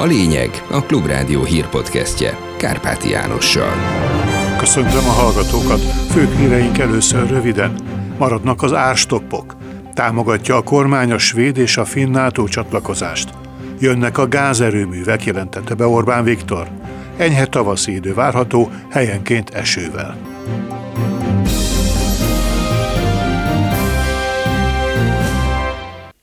A lényeg a Klubrádió hírpodcastje Kárpáti Jánossal. Köszöntöm a hallgatókat. Főbb híreink először röviden. Maradnak az árstoppok. Támogatja a kormány a svéd és a finn NATO csatlakozást. Jönnek a gázerőművek, jelentette be Orbán Viktor. Enyhe tavaszi idő várható, helyenként esővel.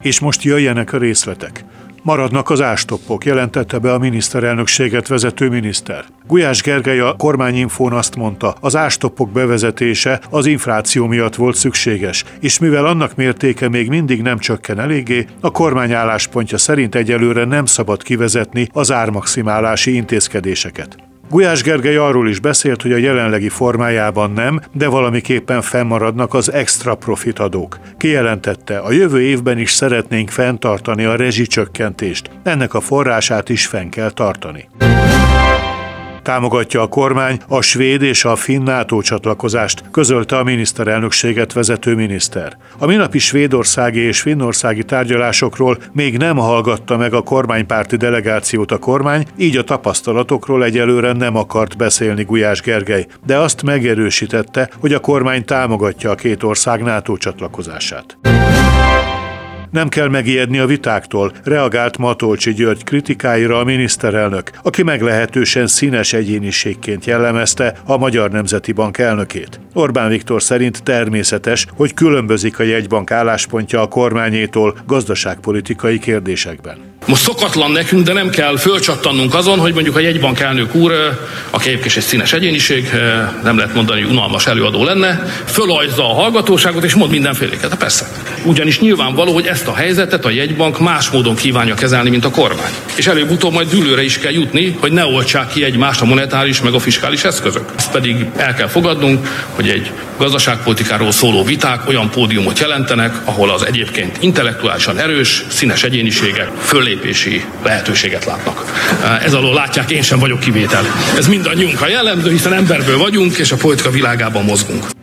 És most jöjjenek a részletek. Maradnak az ástoppok, jelentette be a miniszterelnökséget vezető miniszter. Gulyás Gergely a kormányinfón azt mondta, az ástoppok bevezetése az infláció miatt volt szükséges, és mivel annak mértéke még mindig nem csökken eléggé, a kormány álláspontja szerint egyelőre nem szabad kivezetni az ármaximálási intézkedéseket. Gulyás Gergely arról is beszélt, hogy a jelenlegi formájában nem, de valamiképpen fennmaradnak az extra profit adók. Kijelentette, a jövő évben is szeretnénk fenntartani a rezsicsökkentést. Ennek a forrását is fenn kell tartani. Támogatja a kormány a svéd és a finn NATO csatlakozást, közölte a miniszterelnökséget vezető miniszter. A minapi svédországi és finnországi tárgyalásokról még nem hallgatta meg a kormánypárti delegációt a kormány, így a tapasztalatokról egyelőre nem akart beszélni Gulyás Gergely, de azt megerősítette, hogy a kormány támogatja a két ország NATO csatlakozását. Nem kell megijedni a vitáktól, reagált Matolcsi György kritikáira a miniszterelnök, aki meglehetősen színes egyéniségként jellemezte a Magyar Nemzeti Bank elnökét. Orbán Viktor szerint természetes, hogy különbözik a jegybank álláspontja a kormányétól gazdaságpolitikai kérdésekben. Most szokatlan nekünk, de nem kell fölcsattannunk azon, hogy mondjuk a jegybank elnök úr, aki egyébként egy színes egyéniség, nem lehet mondani, hogy unalmas előadó lenne, fölajzza a hallgatóságot és mond mindenféléket. Hát persze. Ugyanis nyilvánvaló, hogy ezt a helyzetet a jegybank más módon kívánja kezelni, mint a kormány. És előbb-utóbb majd dűlőre is kell jutni, hogy ne oltsák ki egymást a monetáris meg a fiskális eszközök. Ezt pedig el kell fogadnunk, hogy egy gazdaságpolitikáról szóló viták olyan pódiumot jelentenek, ahol az egyébként intellektuálisan erős, színes egyéniségek föllépési lehetőséget látnak. Ez alól látják, én sem vagyok kivétel. Ez mindannyiunkra jellemző, hiszen emberből vagyunk, és a politika világában mozgunk.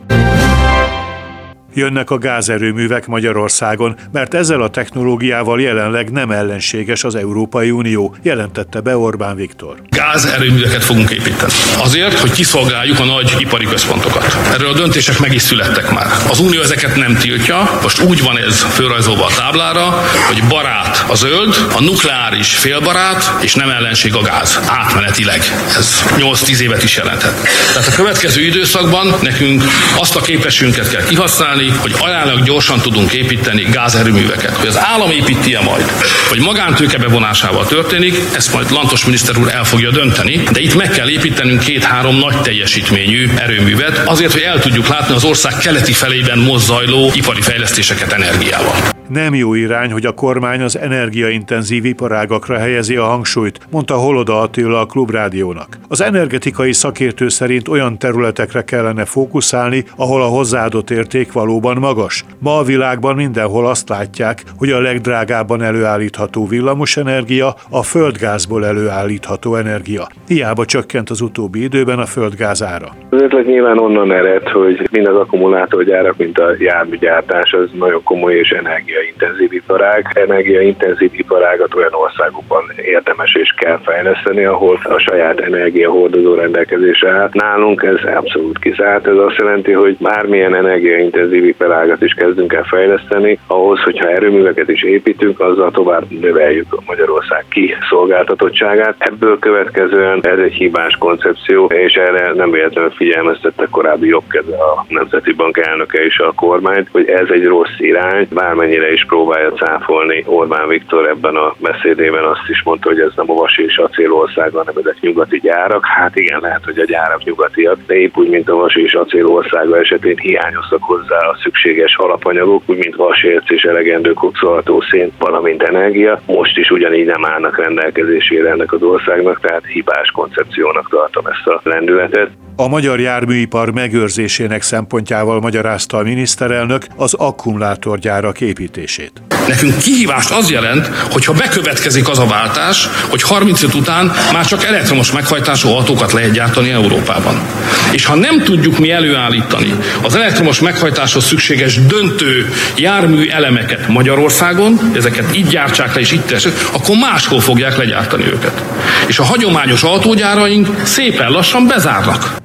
Jönnek a gázerőművek Magyarországon, mert ezzel a technológiával jelenleg nem ellenséges az Európai Unió, jelentette be Orbán Viktor. Gázerőműveket fogunk építeni. Azért, hogy kiszolgáljuk a nagy ipari központokat. Erről a döntések meg is születtek már. Az Unió ezeket nem tiltja, most úgy van ez fölrajzolva a táblára, hogy barát a zöld, a nukleáris félbarát, és nem ellenség a gáz. Átmenetileg. Ez 8-10 évet is jelenthet. Tehát a következő időszakban nekünk azt a képességünket kell kihasználni, hogy ajánlak gyorsan tudunk építeni gázerőműveket. Hogy az állam építi-e majd, vagy magántőke bevonásával történik, ezt majd Lantos miniszter úr el fogja dönteni, de itt meg kell építenünk két-három nagy teljesítményű erőművet, azért, hogy el tudjuk látni az ország keleti felében mozzajló ipari fejlesztéseket energiával. Nem jó irány, hogy a kormány az energiaintenzív iparágakra helyezi a hangsúlyt, mondta Holoda Attila a Klubrádiónak. Az energetikai szakértő szerint olyan területekre kellene fókuszálni, ahol a hozzáadott érték valóban magas. Ma a világban mindenhol azt látják, hogy a legdrágábban előállítható villamosenergia a földgázból előállítható energia. Hiába csökkent az utóbbi időben a földgáz ára. Az ötlet nyilván onnan ered, hogy mind az akkumulátorgyárak, mint a járműgyártás, az nagyon komoly és energia energiaintenzív iparág. Energiaintenzív iparágat olyan országokban érdemes és kell fejleszteni, ahol a saját energiahordozó rendelkezésre áll. Nálunk ez abszolút kizárt. Ez azt jelenti, hogy bármilyen energiaintenzív iparágat is kezdünk el fejleszteni, ahhoz, hogyha erőműveket is építünk, azzal tovább növeljük Magyarország kiszolgáltatottságát. Ebből következően ez egy hibás koncepció, és erre nem véletlenül figyelmeztette korábbi jobbkedve a Nemzeti Bank elnöke és a kormány, hogy ez egy rossz irány, bármennyire mennyire is próbálja cáfolni. Orbán Viktor ebben a beszédében azt is mondta, hogy ez nem a vasi és acélország, hanem ezek nyugati gyárak. Hát igen, lehet, hogy a gyárak nyugatiak, de épp úgy, mint a vasi és acélországa esetén hiányoztak hozzá a szükséges alapanyagok, úgy, mint vasérc és elegendő kokszolható szén, valamint energia. Most is ugyanígy nem állnak rendelkezésére ennek az országnak, tehát hibás koncepciónak tartom ezt a lendületet. A magyar járműipar megőrzésének szempontjával magyarázta a miniszterelnök az akkumulátorgyárak építését. Nekünk kihívást az jelent, hogyha bekövetkezik az a váltás, hogy 35 után már csak elektromos meghajtású autókat lehet gyártani Európában. És ha nem tudjuk mi előállítani az elektromos meghajtáshoz szükséges döntő jármű elemeket Magyarországon, ezeket itt gyártsák le és itt tessék, akkor máshol fogják legyártani őket. És a hagyományos autógyáraink szépen lassan bezárnak.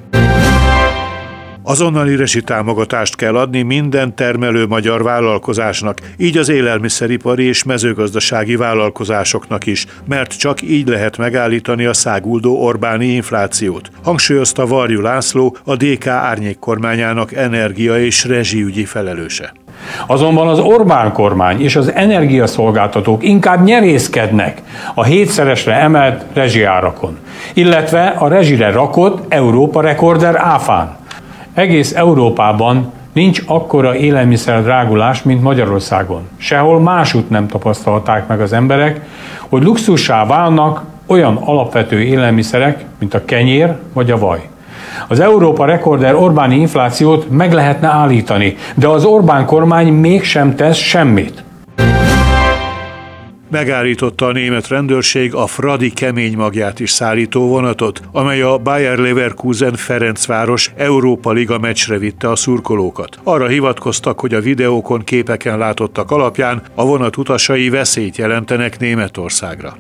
Azonnali resi támogatást kell adni minden termelő magyar vállalkozásnak, így az élelmiszeripari és mezőgazdasági vállalkozásoknak is, mert csak így lehet megállítani a száguldó Orbáni inflációt, hangsúlyozta Varjú László, a DK árnyék kormányának energia és rezsiügyi felelőse. Azonban az Orbán kormány és az energiaszolgáltatók inkább nyerészkednek a hétszeresre emelt rezsiárakon, illetve a rezsire rakott Európa rekorder áfán. Egész Európában nincs akkora élelmiszer drágulás, mint Magyarországon. Sehol másút nem tapasztalták meg az emberek, hogy luxussá válnak olyan alapvető élelmiszerek, mint a kenyér vagy a vaj. Az Európa rekorder Orbáni inflációt meg lehetne állítani, de az Orbán kormány mégsem tesz semmit. Megállította a német rendőrség a Fradi kemény magját is szállító vonatot, amely a Bayer Leverkusen Ferencváros Európa Liga meccsre vitte a szurkolókat. Arra hivatkoztak, hogy a videókon képeken látottak alapján a vonat utasai veszélyt jelentenek Németországra.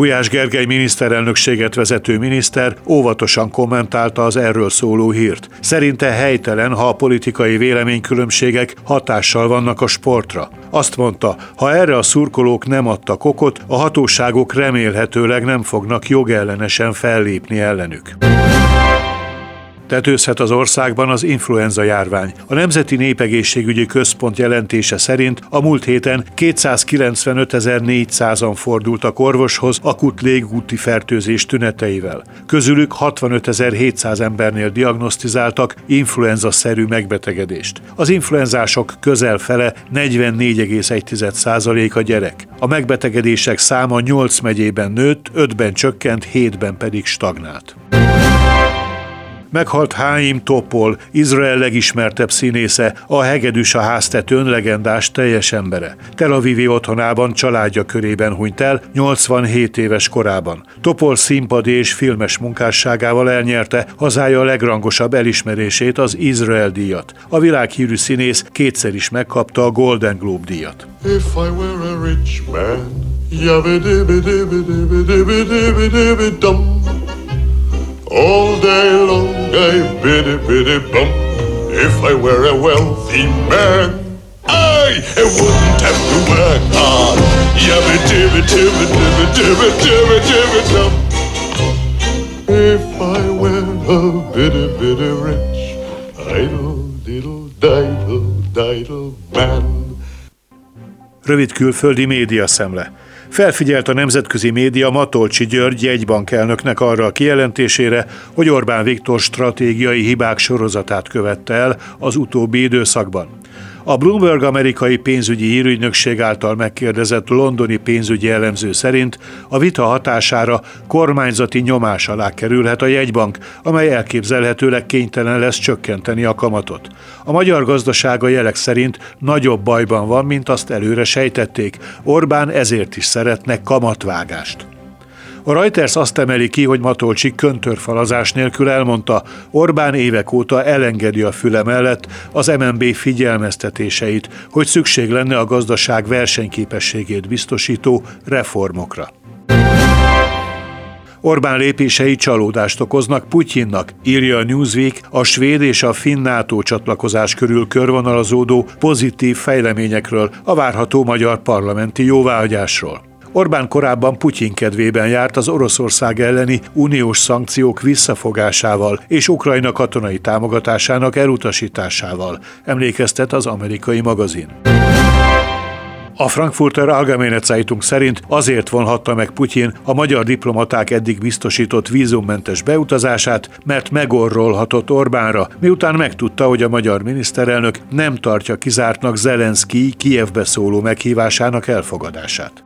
Gulyás Gergely miniszterelnökséget vezető miniszter óvatosan kommentálta az erről szóló hírt. Szerinte helytelen, ha a politikai véleménykülönbségek hatással vannak a sportra. Azt mondta, ha erre a szurkolók nem adtak okot, a hatóságok remélhetőleg nem fognak jogellenesen fellépni ellenük tetőzhet az országban az influenza járvány. A Nemzeti Népegészségügyi Központ jelentése szerint a múlt héten 295.400-an fordultak orvoshoz akut légúti fertőzés tüneteivel. Közülük 65.700 embernél diagnosztizáltak influenza-szerű megbetegedést. Az influenzások közel fele 44,1% a gyerek. A megbetegedések száma 8 megyében nőtt, 5-ben csökkent, 7-ben pedig stagnált. Meghalt Háim Topol, Izrael legismertebb színésze, a Hegedűs a háztetőn legendás teljes embere. Tel Avivi otthonában családja körében hunyt el 87 éves korában. Topol színpadi és filmes munkásságával elnyerte hazája legrangosabb elismerését, az Izrael díjat. A világhírű színész kétszer is megkapta a Golden Globe díjat. If I were a rich man, I biddy biddy bump. If I were a wealthy man, I wouldn't have to work hard. Yabba dibba dibba dibba dibba dibba dibba dum. If I were a biddy biddy rich, idle diddle diddle diddle man. Rövid külföldi média szemle. Felfigyelt a nemzetközi média Matolcsi György jegybankelnöknek arra a kijelentésére, hogy Orbán Viktor stratégiai hibák sorozatát követte el az utóbbi időszakban. A Bloomberg amerikai pénzügyi hírügynökség által megkérdezett londoni pénzügyi elemző szerint a vita hatására kormányzati nyomás alá kerülhet a jegybank, amely elképzelhetőleg kénytelen lesz csökkenteni a kamatot. A magyar gazdasága jelek szerint nagyobb bajban van, mint azt előre sejtették. Orbán ezért is szeretne kamatvágást. A Reuters azt emeli ki, hogy Matolcsik köntörfalazás nélkül elmondta, Orbán évek óta elengedi a füle mellett az MNB figyelmeztetéseit, hogy szükség lenne a gazdaság versenyképességét biztosító reformokra. Orbán lépései csalódást okoznak Putyinnak, írja a Newsweek a svéd és a finn NATO csatlakozás körül körvonalazódó pozitív fejleményekről, a várható magyar parlamenti jóváhagyásról. Orbán korábban Putyin kedvében járt az Oroszország elleni uniós szankciók visszafogásával és Ukrajna katonai támogatásának elutasításával, emlékeztet az amerikai magazin. A Frankfurter Allgemeine Zeitung szerint azért vonhatta meg Putyin a magyar diplomaták eddig biztosított vízummentes beutazását, mert megorrolhatott Orbánra, miután megtudta, hogy a magyar miniszterelnök nem tartja kizártnak Zelenszky Kijevbe szóló meghívásának elfogadását.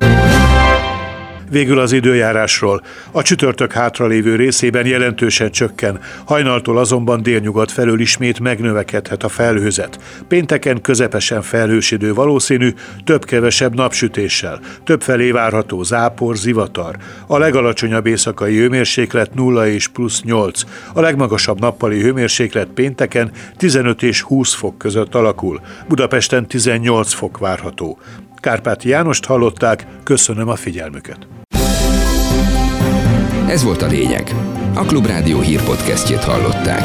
Végül az időjárásról. A csütörtök hátralévő részében jelentősen csökken, hajnaltól azonban délnyugat felől ismét megnövekedhet a felhőzet. Pénteken közepesen felhős idő valószínű, több-kevesebb napsütéssel. Több felé várható zápor, zivatar. A legalacsonyabb éjszakai hőmérséklet 0 és plusz 8. A legmagasabb nappali hőmérséklet pénteken 15 és 20 fok között alakul. Budapesten 18 fok várható. Kárpáti Jánost hallották, köszönöm a figyelmüket. Ez volt a lényeg. A Klubrádió hírpodcastjét hallották.